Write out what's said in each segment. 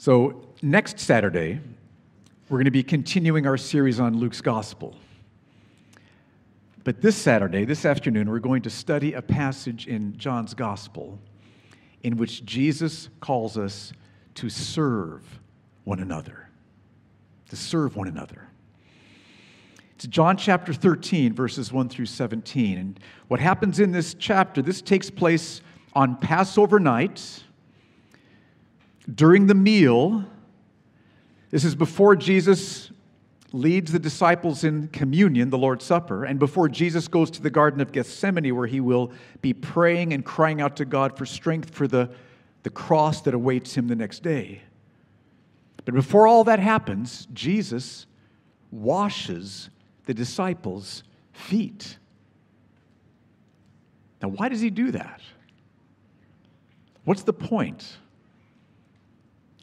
So, next Saturday, we're going to be continuing our series on Luke's Gospel. But this Saturday, this afternoon, we're going to study a passage in John's Gospel in which Jesus calls us to serve one another. To serve one another. It's John chapter 13, verses 1 through 17. And what happens in this chapter, this takes place on Passover night during the meal, this is before Jesus leads the disciples in communion, the Lord's Supper, and before Jesus goes to the Garden of Gethsemane, where he will be praying and crying out to God for strength for the, the cross that awaits him the next day. But before all that happens, Jesus washes the disciples' feet. Now, why does he do that? What's the point?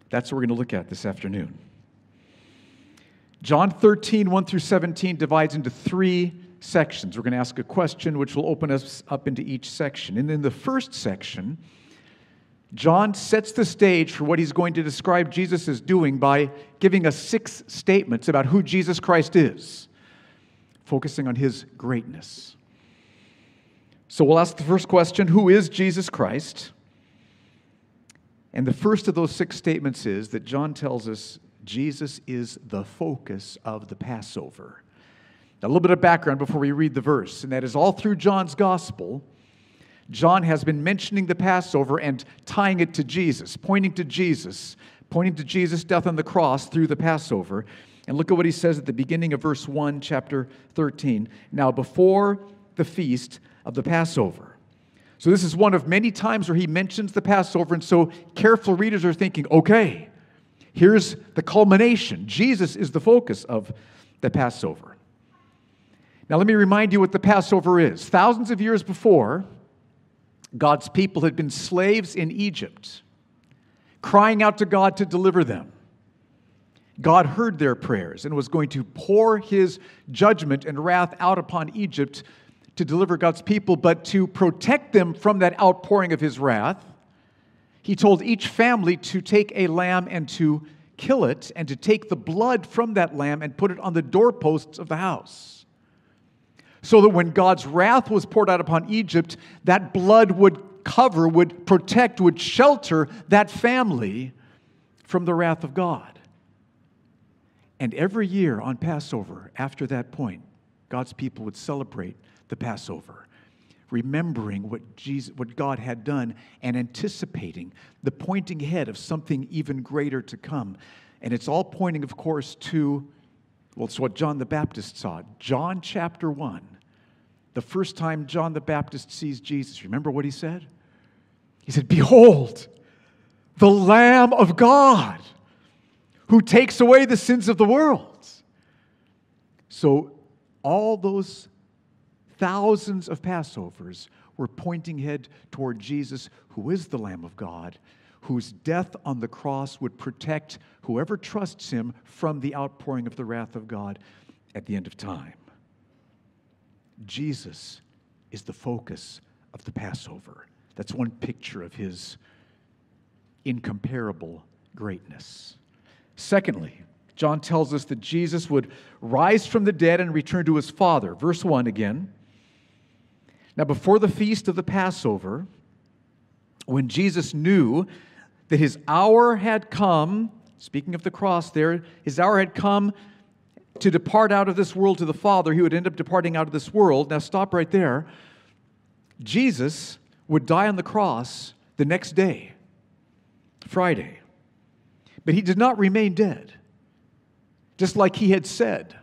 That's what we're going to look at this afternoon. John 13, 1 through 17 divides into three sections. We're going to ask a question which will open us up into each section. And in the first section, John sets the stage for what he's going to describe Jesus as doing by giving us six statements about who Jesus Christ is, focusing on his greatness. So we'll ask the first question Who is Jesus Christ? And the first of those six statements is that John tells us Jesus is the focus of the Passover. Now, a little bit of background before we read the verse, and that is all through John's gospel, John has been mentioning the Passover and tying it to Jesus, pointing to Jesus, pointing to Jesus' death on the cross through the Passover. And look at what he says at the beginning of verse 1, chapter 13. Now, before the feast of the Passover, so, this is one of many times where he mentions the Passover, and so careful readers are thinking, okay, here's the culmination. Jesus is the focus of the Passover. Now, let me remind you what the Passover is. Thousands of years before, God's people had been slaves in Egypt, crying out to God to deliver them. God heard their prayers and was going to pour his judgment and wrath out upon Egypt to deliver God's people, but to protect them from that outpouring of his wrath, he told each family to take a lamb and to kill it, and to take the blood from that lamb and put it on the doorposts of the house. So that when God's wrath was poured out upon Egypt, that blood would cover, would protect, would shelter that family from the wrath of God. And every year on Passover, after that point, God's people would celebrate the Passover, remembering what, Jesus, what God had done and anticipating the pointing ahead of something even greater to come. And it's all pointing, of course, to, well, it's what John the Baptist saw. John chapter 1, the first time John the Baptist sees Jesus, remember what he said? He said, Behold, the Lamb of God who takes away the sins of the world. So, all those thousands of Passovers were pointing head toward Jesus, who is the Lamb of God, whose death on the cross would protect whoever trusts him from the outpouring of the wrath of God at the end of time. Jesus is the focus of the Passover. That's one picture of his incomparable greatness. Secondly, John tells us that Jesus would rise from the dead and return to his Father. Verse 1 again. Now, before the feast of the Passover, when Jesus knew that his hour had come, speaking of the cross there, his hour had come to depart out of this world to the Father, he would end up departing out of this world. Now, stop right there. Jesus would die on the cross the next day, Friday. But he did not remain dead, just like he had said.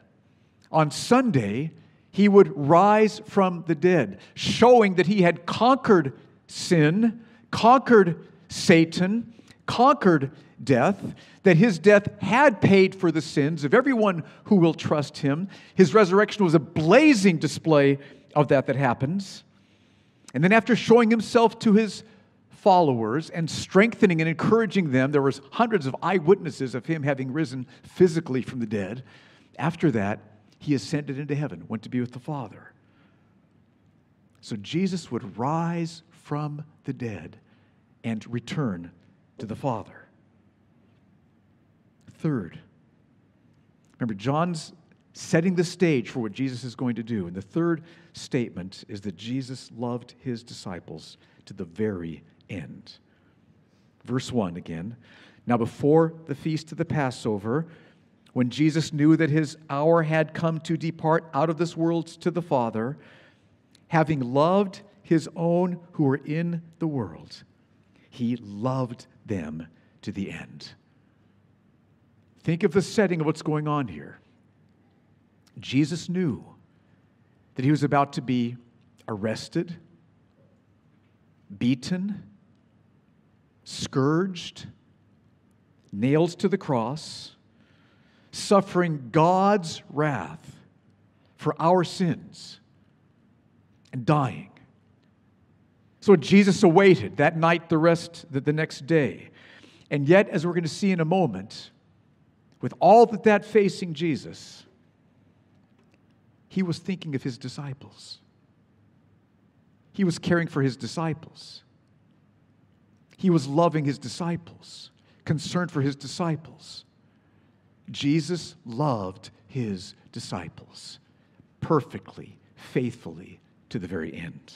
On Sunday, he would rise from the dead, showing that he had conquered sin, conquered Satan, conquered death, that his death had paid for the sins of everyone who will trust him. His resurrection was a blazing display of that that happens. And then after showing himself to his followers and strengthening and encouraging them, there was hundreds of eyewitnesses of him having risen physically from the dead. After that, he ascended into heaven, went to be with the Father. So Jesus would rise from the dead and return to the Father. Third, remember, John's setting the stage for what Jesus is going to do. And the third statement is that Jesus loved his disciples to the very end. Verse 1 again. Now, before the feast of the Passover, when Jesus knew that his hour had come to depart out of this world to the Father, having loved his own who were in the world, he loved them to the end. Think of the setting of what's going on here. Jesus knew that he was about to be arrested, beaten, scourged, nailed to the cross, suffering God's wrath for our sins, and dying. So Jesus awaited that night, the rest, the, next day. And yet, as we're going to see in a moment, with all that that facing Jesus, he was thinking of his disciples. He was caring for his disciples. He was loving his disciples, concerned for his disciples. Jesus loved his disciples perfectly, faithfully to the very end.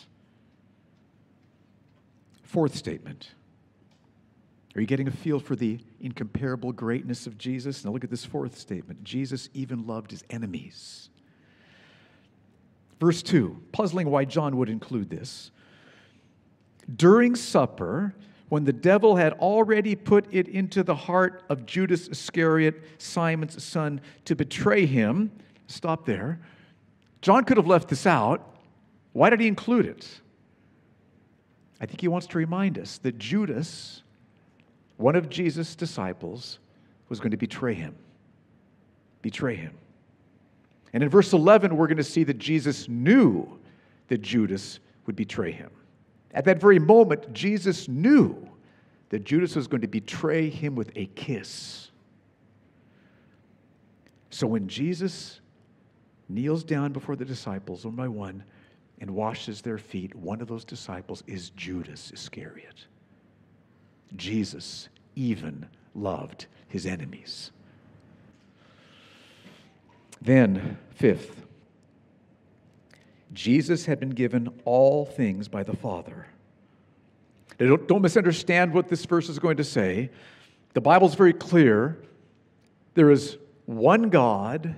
Fourth statement. Are you getting a feel for the incomparable greatness of Jesus? Now look at this fourth statement. Jesus even loved his enemies. Verse 2, puzzling why John would include this. During supper, when the devil had already put it into the heart of Judas Iscariot, Simon's son, to betray him, stop there. John could have left this out. Why did he include it? I think he wants to remind us that Judas, one of Jesus' disciples, was going to betray him. Betray him. And in verse 11, we're going to see that Jesus knew that Judas would betray him. At that very moment, Jesus knew that Judas was going to betray him with a kiss. So when Jesus kneels down before the disciples one by one and washes their feet, one of those disciples is Judas Iscariot. Jesus even loved his enemies. Then, fifth, Jesus had been given all things by the Father. Now, don't, don't misunderstand what this verse is going to say. The Bible's very clear. There is one God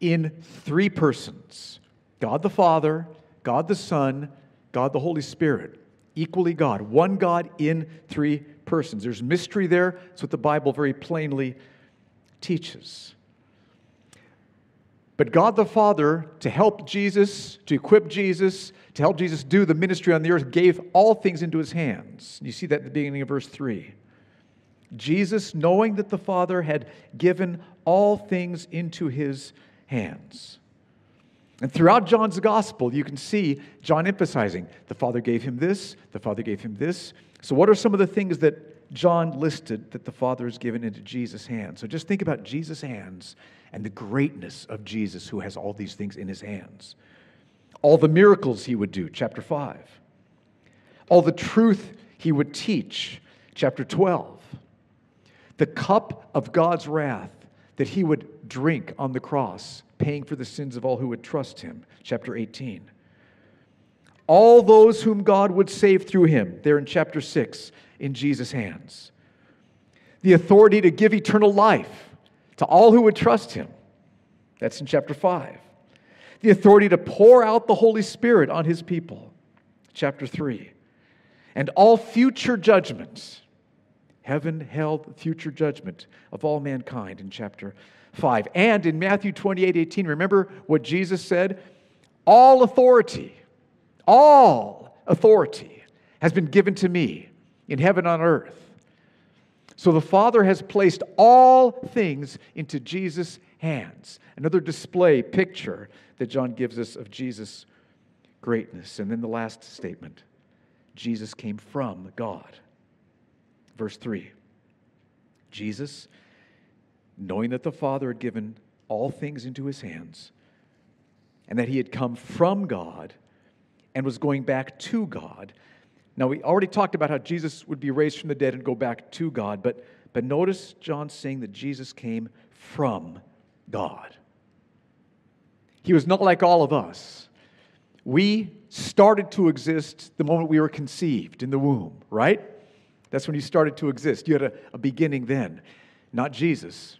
in three persons God the Father, God the Son, God the Holy Spirit. Equally God. One God in three persons. There's mystery there. That's what the Bible very plainly teaches. But God the Father, to help Jesus, to equip Jesus, to help Jesus do the ministry on the earth, gave all things into his hands. You see that at the beginning of verse 3. Jesus, knowing that the Father had given all things into his hands. And throughout John's gospel, you can see John emphasizing the Father gave him this, the Father gave him this. So, what are some of the things that John listed that the Father has given into Jesus' hands? So, just think about Jesus' hands and the greatness of Jesus who has all these things in his hands. All the miracles he would do, chapter 5. All the truth he would teach, chapter 12. The cup of God's wrath that he would drink on the cross, paying for the sins of all who would trust him, chapter 18. All those whom God would save through him, there in chapter 6, in Jesus' hands. The authority to give eternal life, to all who would trust him. That's in chapter 5. The authority to pour out the Holy Spirit on his people. Chapter 3. And all future judgments. Heaven, hell, future judgment of all mankind in chapter 5. And in Matthew 28 18, remember what Jesus said? All authority, all authority has been given to me in heaven on earth. So the Father has placed all things into Jesus' hands. Another display, picture that John gives us of Jesus' greatness. And then the last statement Jesus came from God. Verse 3 Jesus, knowing that the Father had given all things into his hands, and that he had come from God and was going back to God, Now, we already talked about how Jesus would be raised from the dead and go back to God, but, but notice John saying that Jesus came from God. He was not like all of us. We started to exist the moment we were conceived in the womb, right? That's when you started to exist. You had a, a beginning then, not Jesus.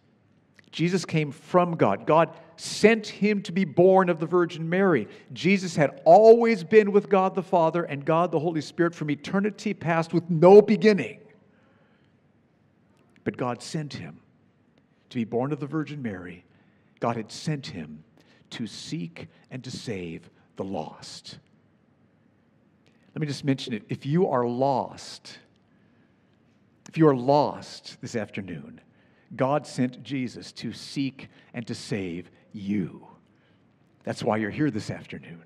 Jesus came from God. God sent him to be born of the Virgin Mary. Jesus had always been with God the Father and God the Holy Spirit from eternity past with no beginning. But God sent him to be born of the Virgin Mary. God had sent him to seek and to save the lost. Let me just mention it. If you are lost, if you are lost this afternoon, God sent Jesus to seek and to save you. That's why you're here this afternoon.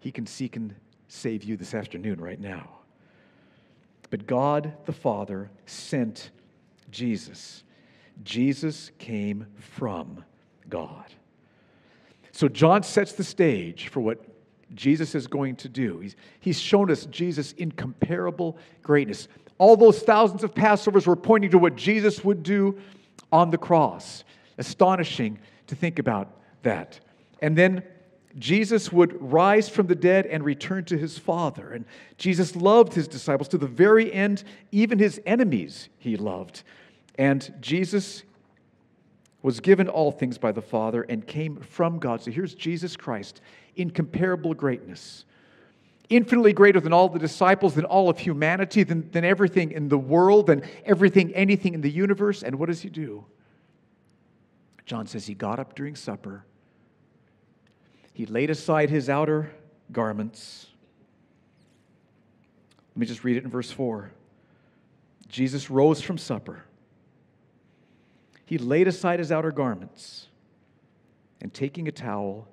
He can seek and save you this afternoon, right now. But God the Father sent Jesus. Jesus came from God. So John sets the stage for what Jesus is going to do. He's, he's shown us Jesus' incomparable greatness. All those thousands of Passovers were pointing to what Jesus would do on the cross. Astonishing to think about that. And then Jesus would rise from the dead and return to his Father. And Jesus loved his disciples to the very end, even his enemies he loved. And Jesus was given all things by the Father and came from God. So here's Jesus Christ, incomparable greatness, infinitely greater than all the disciples, than all of humanity, than, than everything in the world, than everything, anything in the universe. And what does he do? John says he got up during supper, he laid aside his outer garments. Let me just read it in verse 4. Jesus rose from supper he laid aside his outer garments and taking a towel,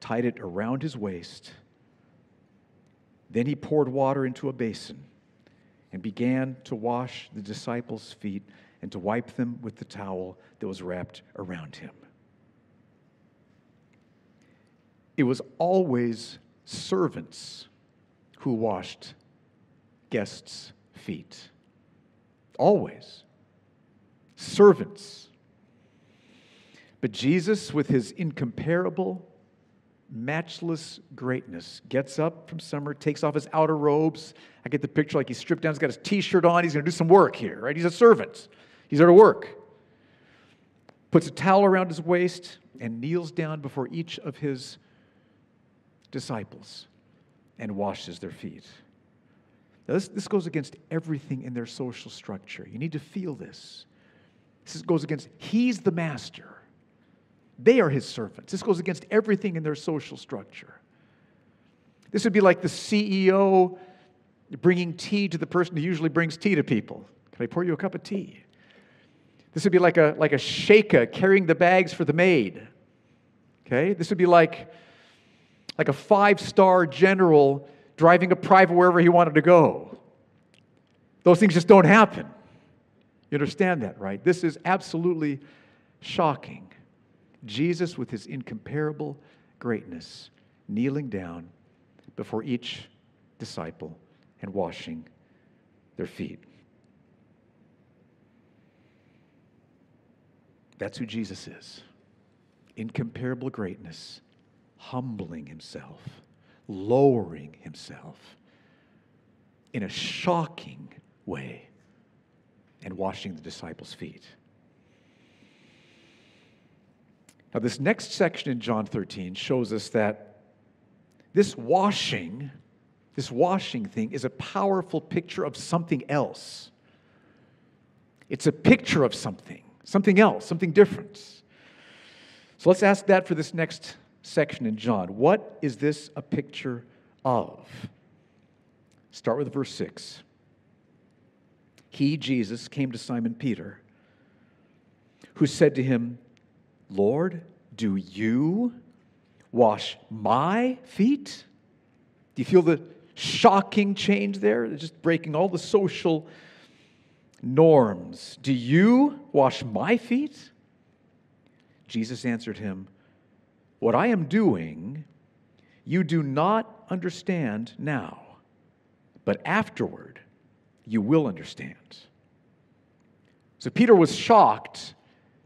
tied it around his waist. Then he poured water into a basin and began to wash the disciples' feet and to wipe them with the towel that was wrapped around him. It was always servants who washed guests' feet. Always. Servants. But Jesus, with his incomparable, matchless greatness, gets up from summer, takes off his outer robes. I get the picture like he's stripped down, he's got his t shirt on, he's going to do some work here, right? He's a servant, he's there to work. Puts a towel around his waist and kneels down before each of his disciples and washes their feet. Now, this, this goes against everything in their social structure. You need to feel this. This goes against, he's the master. They are his servants. This goes against everything in their social structure. This would be like the CEO bringing tea to the person who usually brings tea to people. Can I pour you a cup of tea? This would be like a, like a sheikah carrying the bags for the maid. Okay? This would be like, like a five star general driving a private wherever he wanted to go. Those things just don't happen. You understand that, right? This is absolutely shocking. Jesus, with his incomparable greatness, kneeling down before each disciple and washing their feet. That's who Jesus is. Incomparable greatness, humbling himself, lowering himself in a shocking way, and washing the disciples' feet. Now, this next section in John 13 shows us that this washing, this washing thing, is a powerful picture of something else. It's a picture of something, something else, something different. So let's ask that for this next section in John. What is this a picture of? Start with verse 6. He, Jesus, came to Simon Peter, who said to him, Lord, do you wash my feet? Do you feel the shocking change there? They're just breaking all the social norms. Do you wash my feet? Jesus answered him, What I am doing, you do not understand now, but afterward you will understand. So Peter was shocked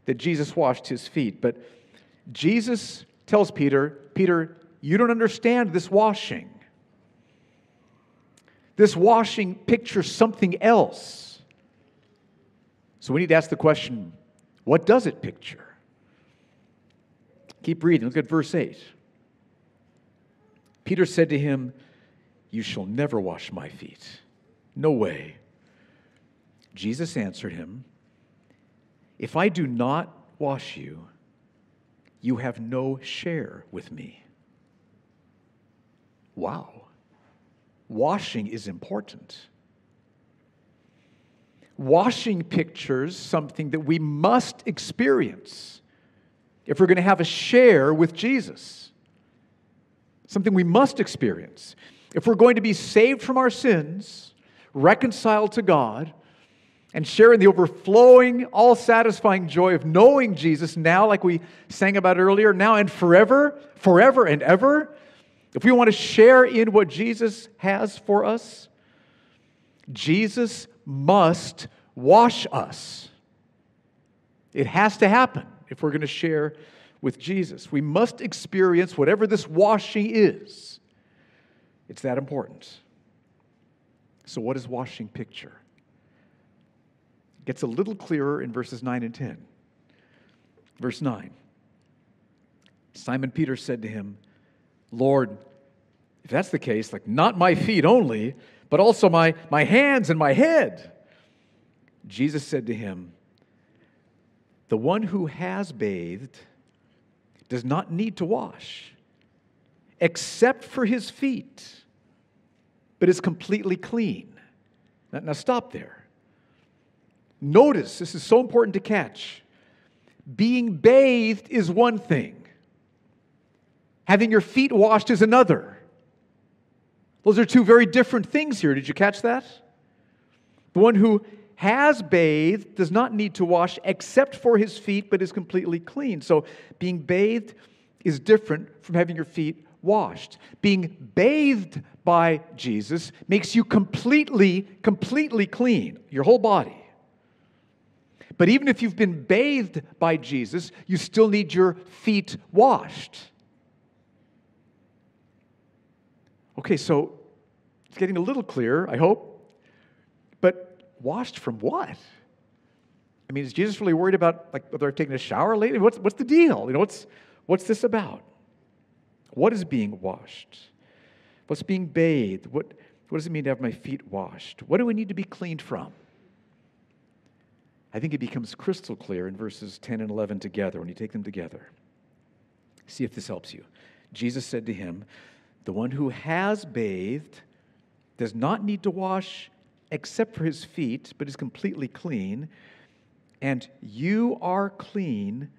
that Jesus washed his feet, but Jesus tells Peter, Peter, you don't understand this washing. This washing pictures something else. So we need to ask the question what does it picture? Keep reading. Look at verse 8. Peter said to him, You shall never wash my feet. No way. Jesus answered him, If I do not wash you, you have no share with me. Wow. Washing is important. Washing pictures something that we must experience if we're going to have a share with Jesus. Something we must experience. If we're going to be saved from our sins, reconciled to God, and share in the overflowing, all satisfying joy of knowing Jesus now, like we sang about earlier, now and forever, forever and ever. If we want to share in what Jesus has for us, Jesus must wash us. It has to happen if we're going to share with Jesus. We must experience whatever this washing is. It's that important. So, what does washing picture? Gets a little clearer in verses 9 and 10. Verse 9 Simon Peter said to him, Lord, if that's the case, like not my feet only, but also my, my hands and my head. Jesus said to him, The one who has bathed does not need to wash, except for his feet, but is completely clean. Now, now stop there. Notice, this is so important to catch. Being bathed is one thing, having your feet washed is another. Those are two very different things here. Did you catch that? The one who has bathed does not need to wash except for his feet, but is completely clean. So being bathed is different from having your feet washed. Being bathed by Jesus makes you completely, completely clean, your whole body. But even if you've been bathed by Jesus, you still need your feet washed. Okay, so it's getting a little clearer, I hope. But washed from what? I mean, is Jesus really worried about like whether I've taken a shower lately? What's, what's the deal? You know, what's, what's this about? What is being washed? What's being bathed? What, what does it mean to have my feet washed? What do we need to be cleaned from? I think it becomes crystal clear in verses 10 and 11 together when you take them together. See if this helps you. Jesus said to him, The one who has bathed does not need to wash except for his feet, but is completely clean. And you are clean,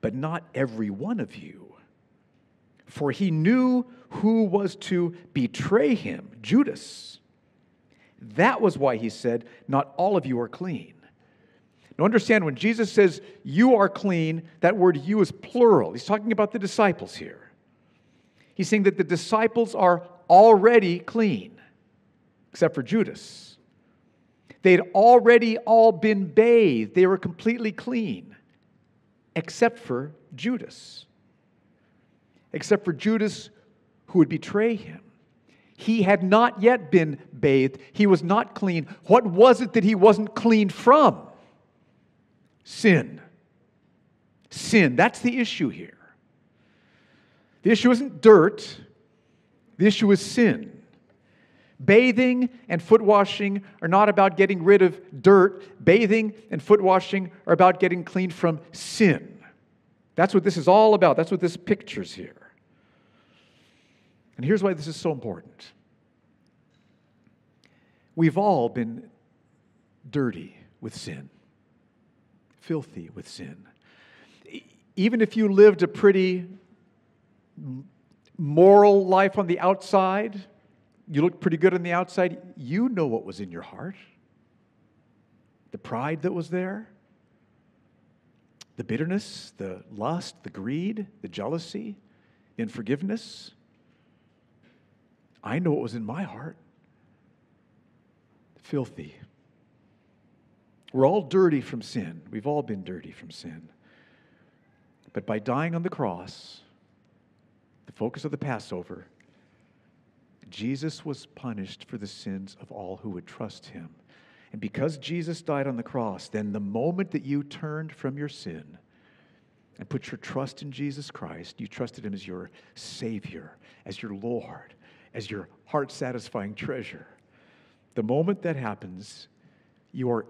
but not every one of you. For he knew who was to betray him, Judas. That was why he said, Not all of you are clean. Now, understand when Jesus says, You are clean, that word you is plural. He's talking about the disciples here. He's saying that the disciples are already clean, except for Judas. They'd already all been bathed, they were completely clean, except for Judas. Except for Judas, who would betray him. He had not yet been bathed. He was not clean. What was it that he wasn't clean from? Sin. Sin. That's the issue here. The issue isn't dirt, the issue is sin. Bathing and foot washing are not about getting rid of dirt. Bathing and foot washing are about getting clean from sin. That's what this is all about. That's what this pictures here. And here's why this is so important. We've all been dirty with sin filthy with sin. Even if you lived a pretty moral life on the outside, you looked pretty good on the outside, you know what was in your heart. The pride that was there, the bitterness, the lust, the greed, the jealousy, the unforgiveness. I know what was in my heart. filthy. We're all dirty from sin. We've all been dirty from sin. But by dying on the cross, the focus of the Passover, Jesus was punished for the sins of all who would trust him. And because Jesus died on the cross, then the moment that you turned from your sin and put your trust in Jesus Christ, you trusted him as your Savior, as your Lord, as your heart satisfying treasure. The moment that happens, you are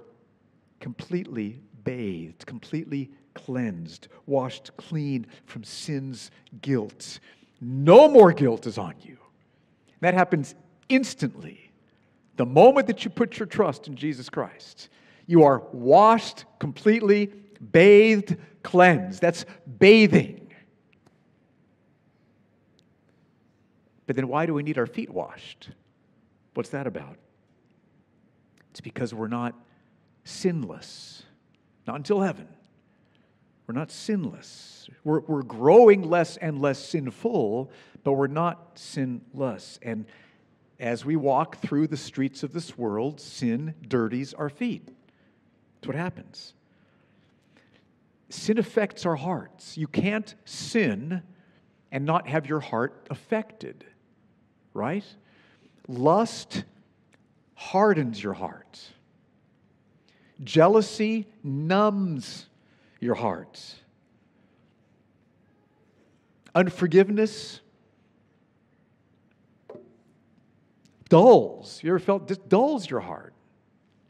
completely bathed, completely cleansed, washed clean from sin's guilt. No more guilt is on you. That happens instantly. The moment that you put your trust in Jesus Christ, you are washed completely, bathed, cleansed. That's bathing. But then why do we need our feet washed? What's that about? It's because we're not sinless, not until heaven. We're not sinless. We're, we're growing less and less sinful, but we're not sinless. And as we walk through the streets of this world, sin dirties our feet. That's what happens. Sin affects our hearts. You can't sin and not have your heart affected, right? Lust hardens your heart. Jealousy numbs your heart. Unforgiveness dulls. You ever felt this dulls your heart?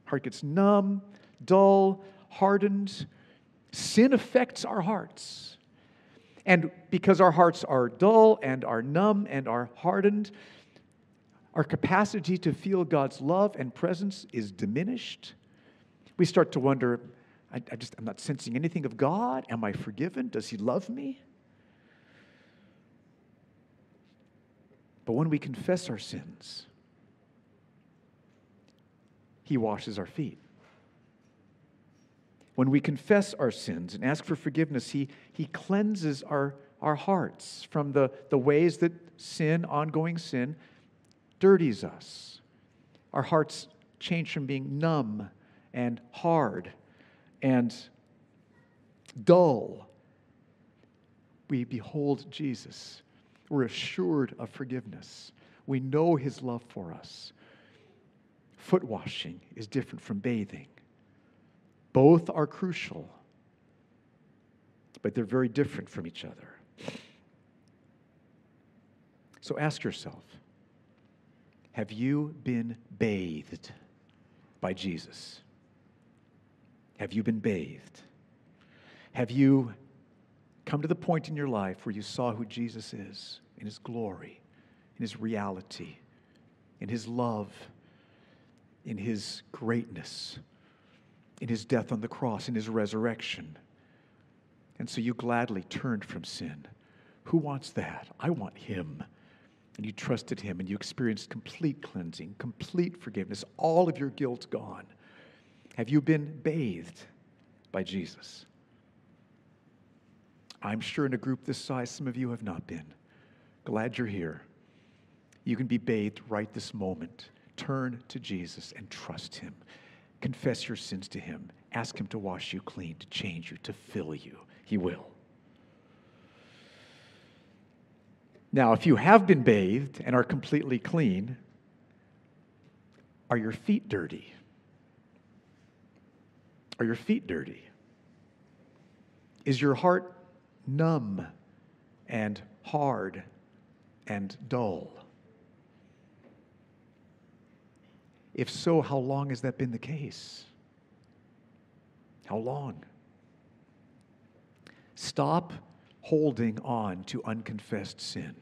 Heart gets numb, dull, hardened. Sin affects our hearts. And because our hearts are dull and are numb and are hardened, our capacity to feel God's love and presence is diminished. We start to wonder I, I just, I'm not sensing anything of God. Am I forgiven? Does He love me? But when we confess our sins, He washes our feet. When we confess our sins and ask for forgiveness, He, he cleanses our, our hearts from the, the ways that sin, ongoing sin, dirties us. Our hearts change from being numb and hard and dull, we behold Jesus. We're assured of forgiveness. We know his love for us. Foot washing is different from bathing. Both are crucial, but they're very different from each other. So ask yourself have you been bathed by Jesus? Have you been bathed? Have you come to the point in your life where you saw who Jesus is in his glory, in his reality, in his love, in his greatness, in his death on the cross, in his resurrection? And so you gladly turned from sin. Who wants that? I want him. And you trusted him and you experienced complete cleansing, complete forgiveness, all of your guilt gone. Have you been bathed by Jesus? I'm sure in a group this size, some of you have not been. Glad you're here. You can be bathed right this moment. Turn to Jesus and trust Him. Confess your sins to Him. Ask Him to wash you clean, to change you, to fill you. He will. Now, if you have been bathed and are completely clean, are your feet dirty? Are your feet dirty? Is your heart numb and hard and dull? If so, how long has that been the case? How long? Stop holding on to unconfessed sin.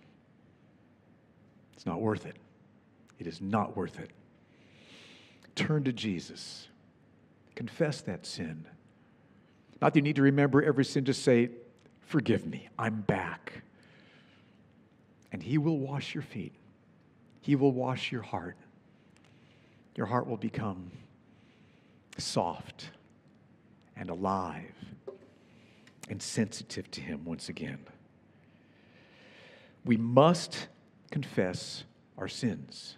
It's not worth it. It is not worth it. Turn to Jesus. Confess that sin. Not that you need to remember every sin, just say, Forgive me, I'm back. And He will wash your feet, He will wash your heart. Your heart will become soft and alive and sensitive to Him once again. We must confess our sins.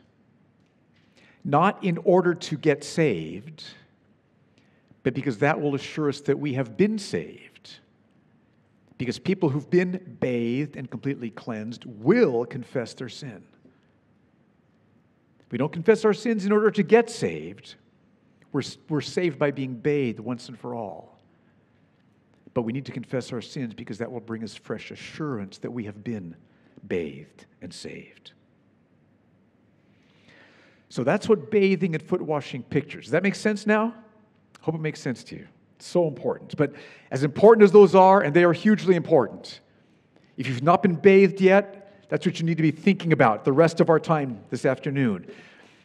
not in order to get saved, but because that will assure us that we have been saved. Because people who've been bathed and completely cleansed will confess their sin. We don't confess our sins in order to get saved. We're, we're saved by being bathed once and for all. But we need to confess our sins because that will bring us fresh assurance that we have been bathed and saved. So that's what bathing and foot washing pictures. Does that make sense now? Hope it makes sense to you. It's so important. But as important as those are, and they are hugely important, if you've not been bathed yet, that's what you need to be thinking about the rest of our time this afternoon.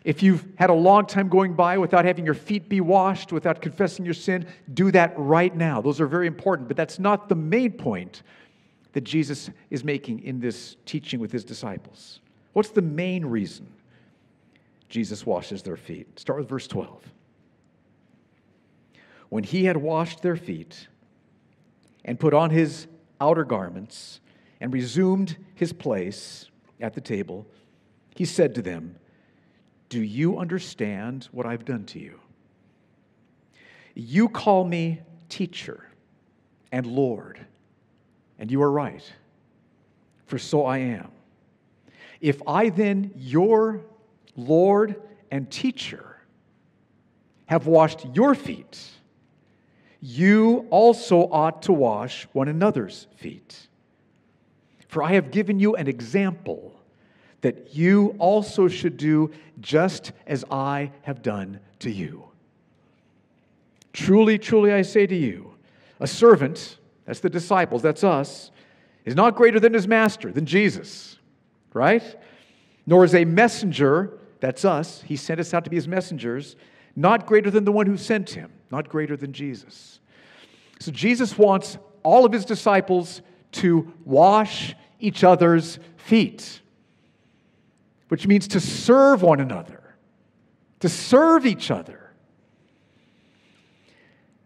If you've had a long time going by without having your feet be washed, without confessing your sin, do that right now. Those are very important, but that's not the main point that Jesus is making in this teaching with his disciples. What's the main reason Jesus washes their feet? Start with verse 12. When he had washed their feet and put on his outer garments and resumed his place at the table, he said to them, Do you understand what I've done to you? You call me teacher and Lord and you are right, for so I am. If I then, your Lord and teacher, have washed your feet, you also ought to wash one another's feet. For I have given you an example that you also should do just as I have done to you. Truly, truly, I say to you, a servant that's the disciples, that's us, is not greater than his master, than Jesus, right? Nor is a messenger, that's us, he sent us out to be his messengers, not greater than the one who sent him, not greater than Jesus. So Jesus wants all of his disciples to wash each other's feet, which means to serve one another, to serve each other.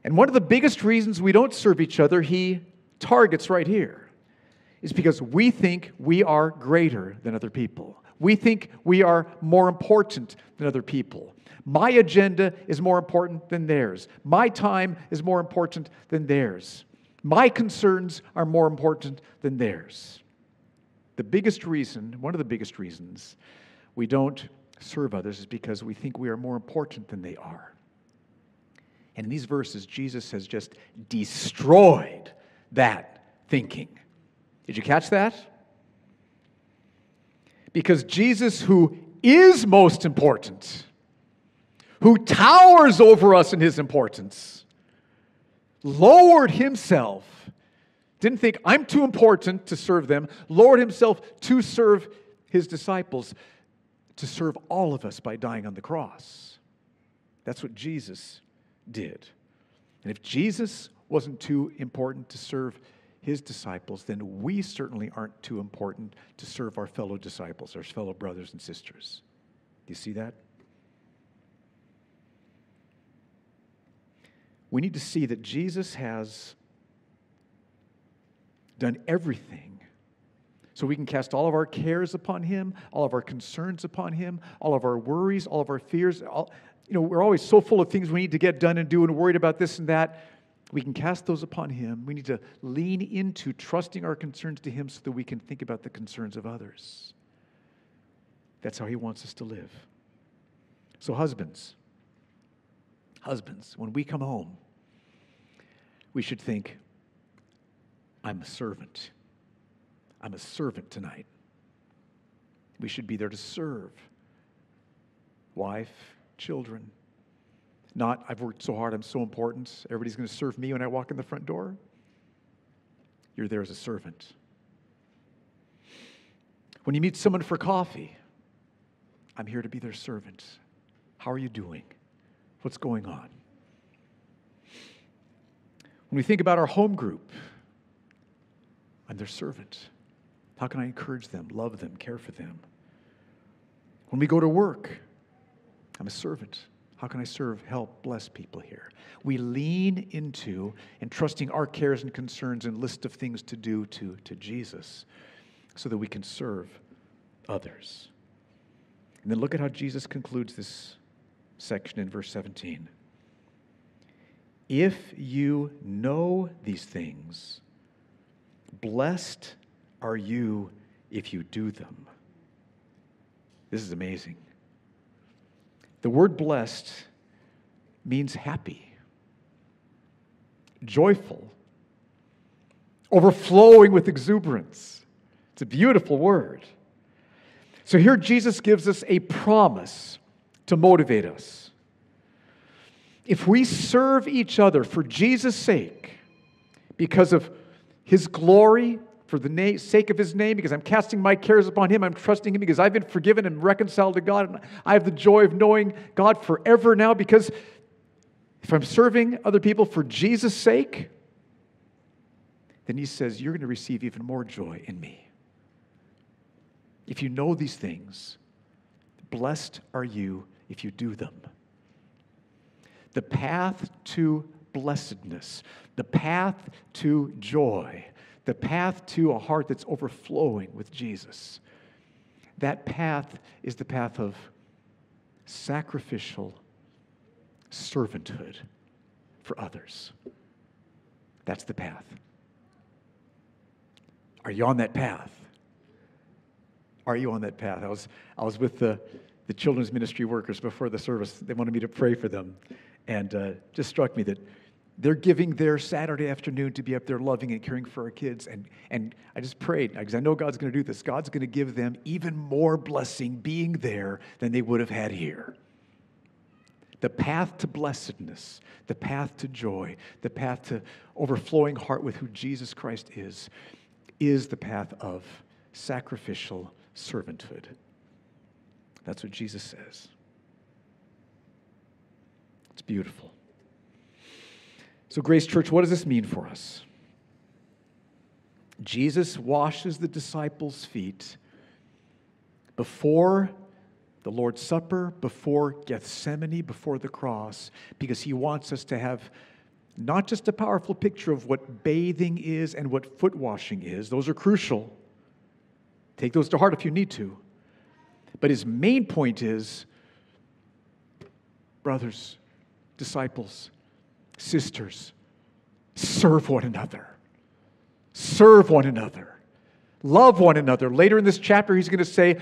And one of the biggest reasons we don't serve each other, he targets right here, is because we think we are greater than other people. We think we are more important than other people. My agenda is more important than theirs. My time is more important than theirs. My concerns are more important than theirs. The biggest reason, one of the biggest reasons, we don't serve others is because we think we are more important than they are. And in these verses, Jesus has just destroyed that thinking. Did you catch that? Because Jesus, who is most important, who towers over us in his importance, lowered himself, didn't think, I'm too important to serve them, lowered himself to serve his disciples, to serve all of us by dying on the cross. That's what Jesus did. And if Jesus wasn't too important to serve his disciples, then we certainly aren't too important to serve our fellow disciples, our fellow brothers and sisters. Do you see that? We need to see that Jesus has done everything so we can cast all of our cares upon him, all of our concerns upon him, all of our worries, all of our fears, all, you know, we're always so full of things we need to get done and do and worried about this and that. We can cast those upon Him. We need to lean into trusting our concerns to Him so that we can think about the concerns of others. That's how He wants us to live. So, husbands, husbands, when we come home, we should think, I'm a servant. I'm a servant tonight. We should be there to serve. Wife, children. Not, I've worked so hard, I'm so important, everybody's going to serve me when I walk in the front door. You're there as a servant. When you meet someone for coffee, I'm here to be their servant. How are you doing? What's going on? When we think about our home group, I'm their servant. How can I encourage them, love them, care for them? When we go to work, I'm a servant. How can I serve, help, bless people here? We lean into entrusting our cares and concerns and list of things to do to, to Jesus so that we can serve others. And then look at how Jesus concludes this section in verse 17. If you know these things, blessed are you if you do them. This is amazing. The word blessed means happy, joyful, overflowing with exuberance. It's a beautiful word. So here Jesus gives us a promise to motivate us. If we serve each other for Jesus' sake, because of his glory, for the sake of his name, because I'm casting my cares upon him, I'm trusting him because I've been forgiven and reconciled to God, and I have the joy of knowing God forever now, because if I'm serving other people for Jesus' sake, then he says, You're going to receive even more joy in me. If you know these things, blessed are you if you do them. The path to blessedness, the path to joy, the path to a heart that's overflowing with Jesus. That path is the path of sacrificial servanthood for others. That's the path. Are you on that path? Are you on that path? I was, I was with the, the children's ministry workers before the service. They wanted me to pray for them. And uh, just struck me that they're giving their Saturday afternoon to be up there loving and caring for our kids. And, and I just prayed, because I know God's going to do this. God's going to give them even more blessing being there than they would have had here. The path to blessedness, the path to joy, the path to overflowing heart with who Jesus Christ is, is the path of sacrificial servanthood. That's what Jesus says. It's beautiful. So, Grace Church, what does this mean for us? Jesus washes the disciples' feet before the Lord's Supper, before Gethsemane, before the cross, because he wants us to have not just a powerful picture of what bathing is and what foot washing is, those are crucial. Take those to heart if you need to. But his main point is brothers, disciples, sisters, serve one another. Serve one another. Love one another. Later in this chapter, he's going to say,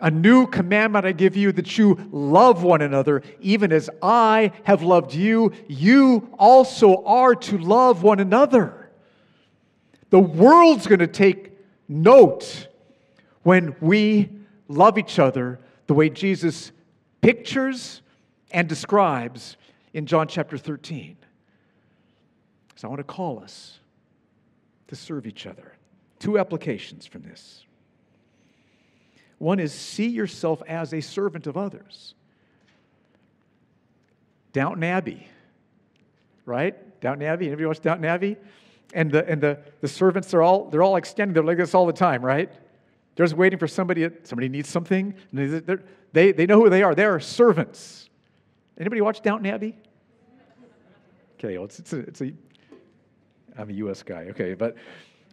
A new commandment I give you that you love one another, even as I have loved you. You also are to love one another. The world's going to take note when we love each other the way Jesus pictures and describes in John chapter 13. So I want to call us to serve each other. Two applications from this. One is see yourself as a servant of others. Downton Abbey, right? Downton Abbey. Anybody watch Downton Abbey? And the and the, the servants are all they're all extending standing there like all the time, right? They're just waiting for somebody. Somebody needs something. They, they know who they are. They are servants. Anybody watch Downton Abbey? Okay, well, it's, it's, a, it's a I'm a U.S. guy, okay, but,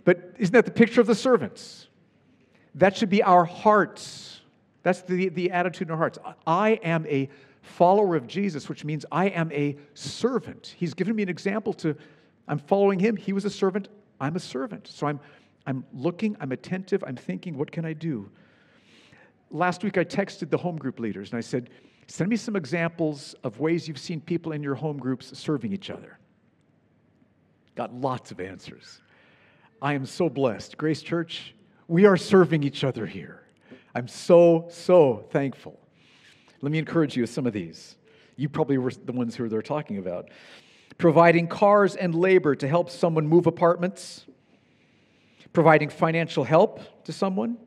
but isn't that the picture of the servants? That should be our hearts. That's the, the attitude in our hearts. I am a follower of Jesus, which means I am a servant. He's given me an example to, I'm following him. He was a servant. I'm a servant. So I'm, I'm looking, I'm attentive, I'm thinking, what can I do? Last week I texted the home group leaders and I said, send me some examples of ways you've seen people in your home groups serving each other. Got lots of answers. I am so blessed. Grace Church, we are serving each other here. I'm so, so thankful. Let me encourage you with some of these. You probably were the ones who they're talking about. Providing cars and labor to help someone move apartments, providing financial help to someone,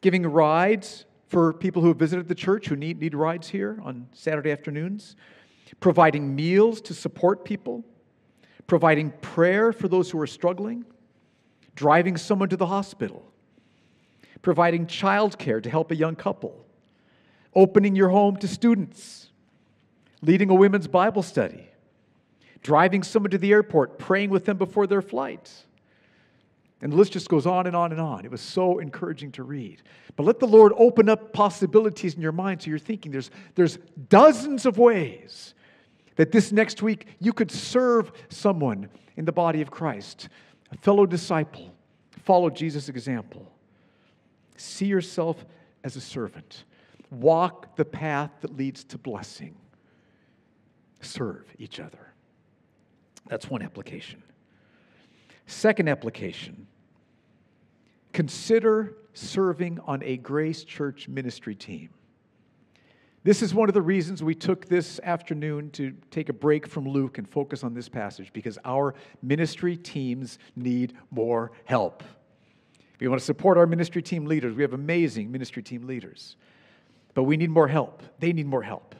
giving rides for people who have visited the church who need, need rides here on Saturday afternoons, providing meals to support people, providing prayer for those who are struggling, driving someone to the hospital, providing childcare to help a young couple, opening your home to students, leading a women's Bible study, driving someone to the airport, praying with them before their flight, And the list just goes on and on and on. It was so encouraging to read. But let the Lord open up possibilities in your mind so you're thinking there's, there's dozens of ways that this next week you could serve someone in the body of Christ, a fellow disciple. Follow Jesus' example. See yourself as a servant. Walk the path that leads to blessing. Serve each other. That's one application. Second application consider serving on a Grace Church ministry team. This is one of the reasons we took this afternoon to take a break from Luke and focus on this passage because our ministry teams need more help. We want to support our ministry team leaders. We have amazing ministry team leaders. But we need more help. They need more help.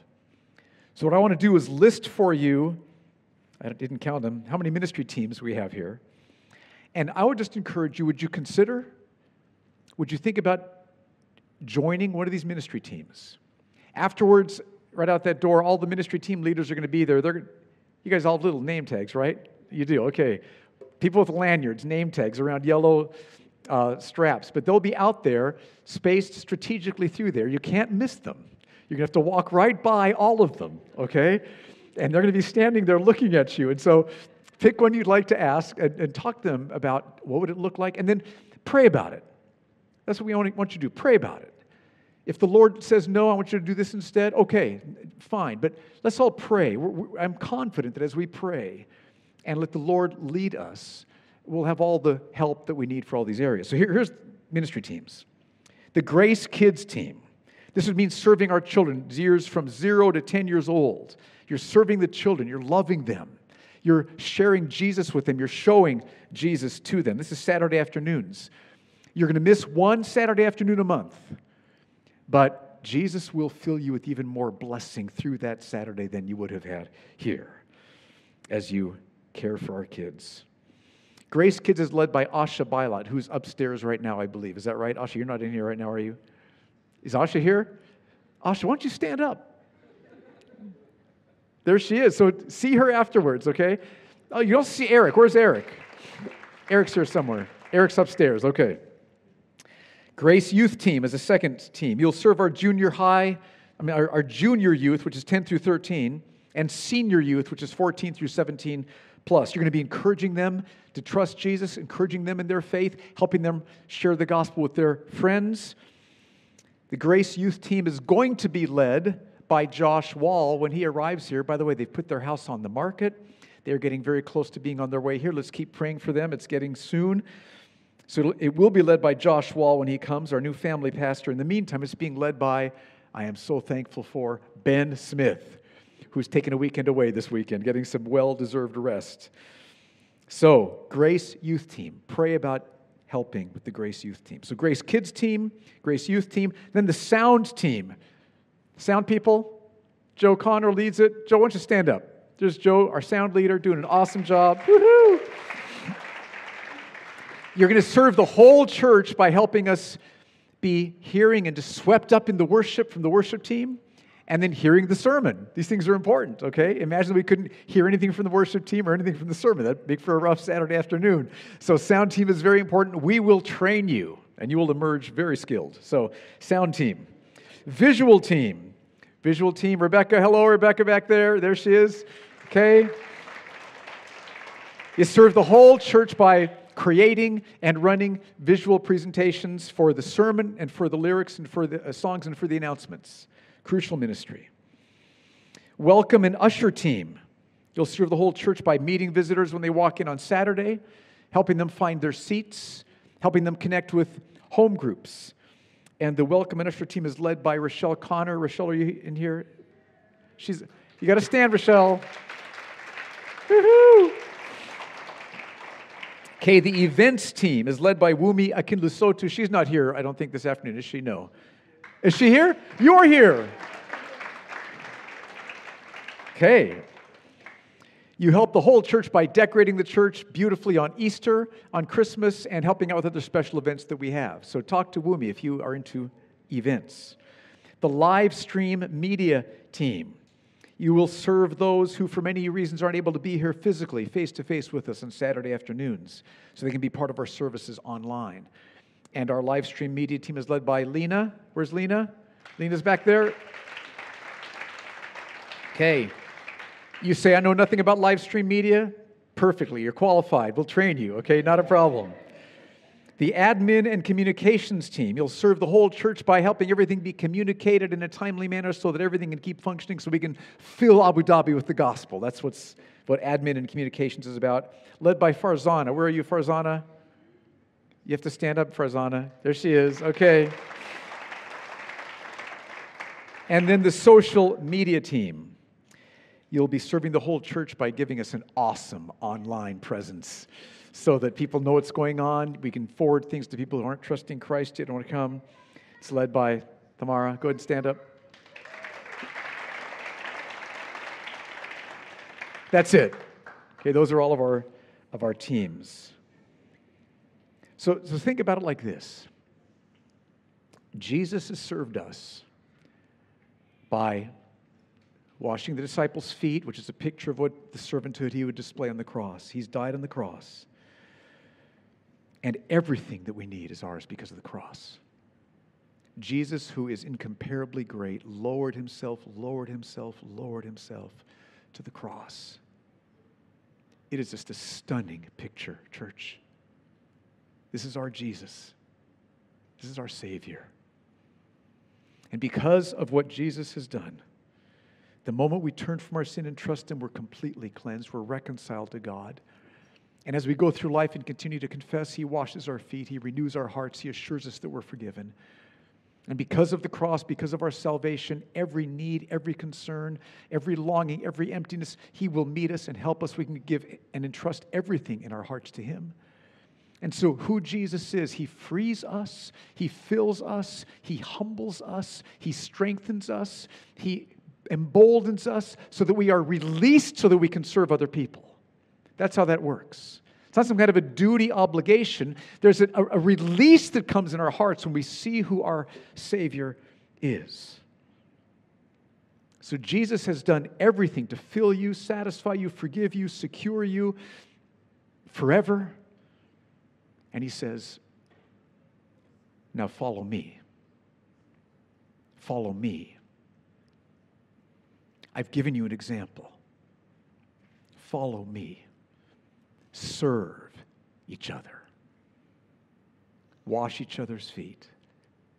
So, what I want to do is list for you, I didn't count them, how many ministry teams we have here. And I would just encourage you would you consider, would you think about joining one of these ministry teams? Afterwards, right out that door, all the ministry team leaders are going to be there. They're, you guys all have little name tags, right? You do, okay. People with lanyards, name tags around yellow uh, straps, but they'll be out there, spaced strategically through there. You can't miss them. You're going to have to walk right by all of them, okay? And they're going to be standing there looking at you. And so pick one you'd like to ask and, and talk to them about what would it look like, and then pray about it. That's what we want you to do. Pray about it. If the Lord says, no, I want you to do this instead, okay, fine. But let's all pray. I'm confident that as we pray and let the Lord lead us, we'll have all the help that we need for all these areas. So here, here's ministry teams the Grace Kids team. This would mean serving our children, years from zero to 10 years old. You're serving the children, you're loving them, you're sharing Jesus with them, you're showing Jesus to them. This is Saturday afternoons. You're going to miss one Saturday afternoon a month, but Jesus will fill you with even more blessing through that Saturday than you would have had here as you care for our kids. Grace Kids is led by Asha Bailat, who's upstairs right now, I believe. Is that right? Asha, you're not in here right now, are you? Is Asha here? Asha, why don't you stand up? There she is. So see her afterwards, okay? Oh, you don't see Eric. Where's Eric? Eric's here somewhere. Eric's upstairs, okay. Grace Youth Team is a second team. You'll serve our junior high, I mean, our, our junior youth, which is 10 through 13, and senior youth, which is 14 through 17 plus. You're going to be encouraging them to trust Jesus, encouraging them in their faith, helping them share the gospel with their friends. The Grace Youth Team is going to be led by Josh Wall when he arrives here. By the way, they've put their house on the market. They're getting very close to being on their way here. Let's keep praying for them. It's getting soon. So it will be led by Josh Wall when he comes, our new family pastor. In the meantime, it's being led by, I am so thankful for, Ben Smith who's taking a weekend away this weekend, getting some well deserved rest. So, Grace Youth Team, pray about helping with the Grace Youth Team. So, Grace Kids Team, Grace Youth Team, then the Sound Team. Sound people, Joe Connor leads it. Joe, why don't you stand up? There's Joe, our sound leader, doing an awesome job. Woohoo! You're going to serve the whole church by helping us be hearing and just swept up in the worship from the worship team and then hearing the sermon. These things are important, okay? Imagine we couldn't hear anything from the worship team or anything from the sermon. That'd make for a rough Saturday afternoon. So, sound team is very important. We will train you, and you will emerge very skilled. So, sound team. Visual team. Visual team. Rebecca, hello, Rebecca back there. There she is. Okay. You serve the whole church by creating and running visual presentations for the sermon and for the lyrics and for the uh, songs and for the announcements. Crucial ministry. Welcome an usher team. You'll serve the whole church by meeting visitors when they walk in on Saturday, helping them find their seats, helping them connect with home groups. And the welcome and usher team is led by Rochelle Connor. Rochelle, are you in here? She's you got to stand, Rochelle. Woohoo! Okay, the events team is led by Wumi Akinlusotu. She's not here, I don't think, this afternoon, is she? No. Is she here? You're here. Okay. You help the whole church by decorating the church beautifully on Easter, on Christmas, and helping out with other special events that we have. So talk to Wumi if you are into events. The live stream media team. You will serve those who, for many reasons, aren't able to be here physically, face to face with us on Saturday afternoons, so they can be part of our services online. And our live stream media team is led by Lena. Where's Lena? Lena's back there. Okay. You say, I know nothing about live stream media? Perfectly. You're qualified. We'll train you, okay? Not a problem. The admin and communications team, you'll serve the whole church by helping everything be communicated in a timely manner so that everything can keep functioning so we can fill Abu Dhabi with the gospel. That's what's, what admin and communications is about. Led by Farzana. Where are you, Farzana? You have to stand up, Farzana. There she is. Okay. And then the social media team. You'll be serving the whole church by giving us an awesome online presence so that people know what's going on. We can forward things to people who aren't trusting Christ yet, don't want to come. It's led by Tamara. Go ahead and stand up. That's it. Okay, those are all of our of our teams. So, so think about it like this. Jesus has served us by washing the disciples' feet, which is a picture of what the servanthood he would display on the cross. He's died on the cross. And everything that we need is ours because of the cross. Jesus, who is incomparably great, lowered himself, lowered himself, lowered himself to the cross. It is just a stunning picture, church. This is our Jesus. This is our Savior. And because of what Jesus has done, the moment we turn from our sin and trust Him, we're completely cleansed. We're reconciled to God. And as we go through life and continue to confess, He washes our feet, He renews our hearts, He assures us that we're forgiven. And because of the cross, because of our salvation, every need, every concern, every longing, every emptiness, He will meet us and help us. We can give and entrust everything in our hearts to Him. And so, who Jesus is, He frees us, He fills us, He humbles us, He strengthens us, He emboldens us so that we are released so that we can serve other people. That's how that works. It's not some kind of a duty obligation. There's a, a, release that comes in our hearts when we see who our Savior is. So Jesus has done everything to fill you, satisfy you, forgive you, secure you forever. And he says, Now follow me. Follow me. I've given you an example. Follow me serve each other, wash each other's feet,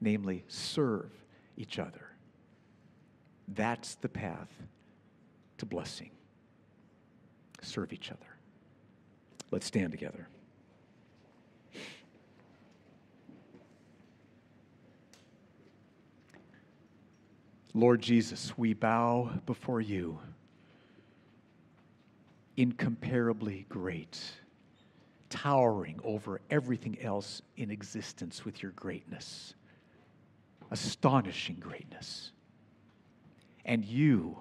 namely, serve each other. That's the path to blessing. Serve each other. Let's stand together. Lord Jesus, we bow before you incomparably great, towering over everything else in existence with your greatness, astonishing greatness. And you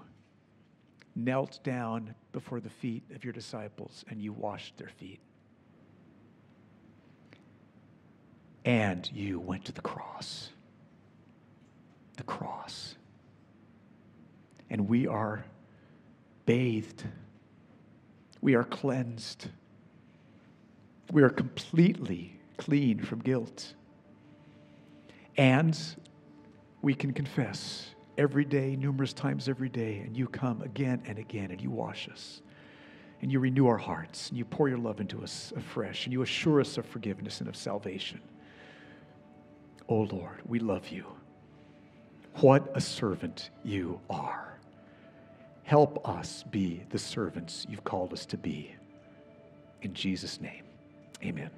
knelt down before the feet of your disciples and you washed their feet. And you went to the cross. The cross. And we are bathed we are cleansed. We are completely clean from guilt. And we can confess every day, numerous times every day, and you come again and again and you wash us. And you renew our hearts, and you pour your love into us afresh, and you assure us of forgiveness and of salvation. Oh Lord, we love you. What a servant you are. Help us be the servants you've called us to be. In Jesus' name, amen.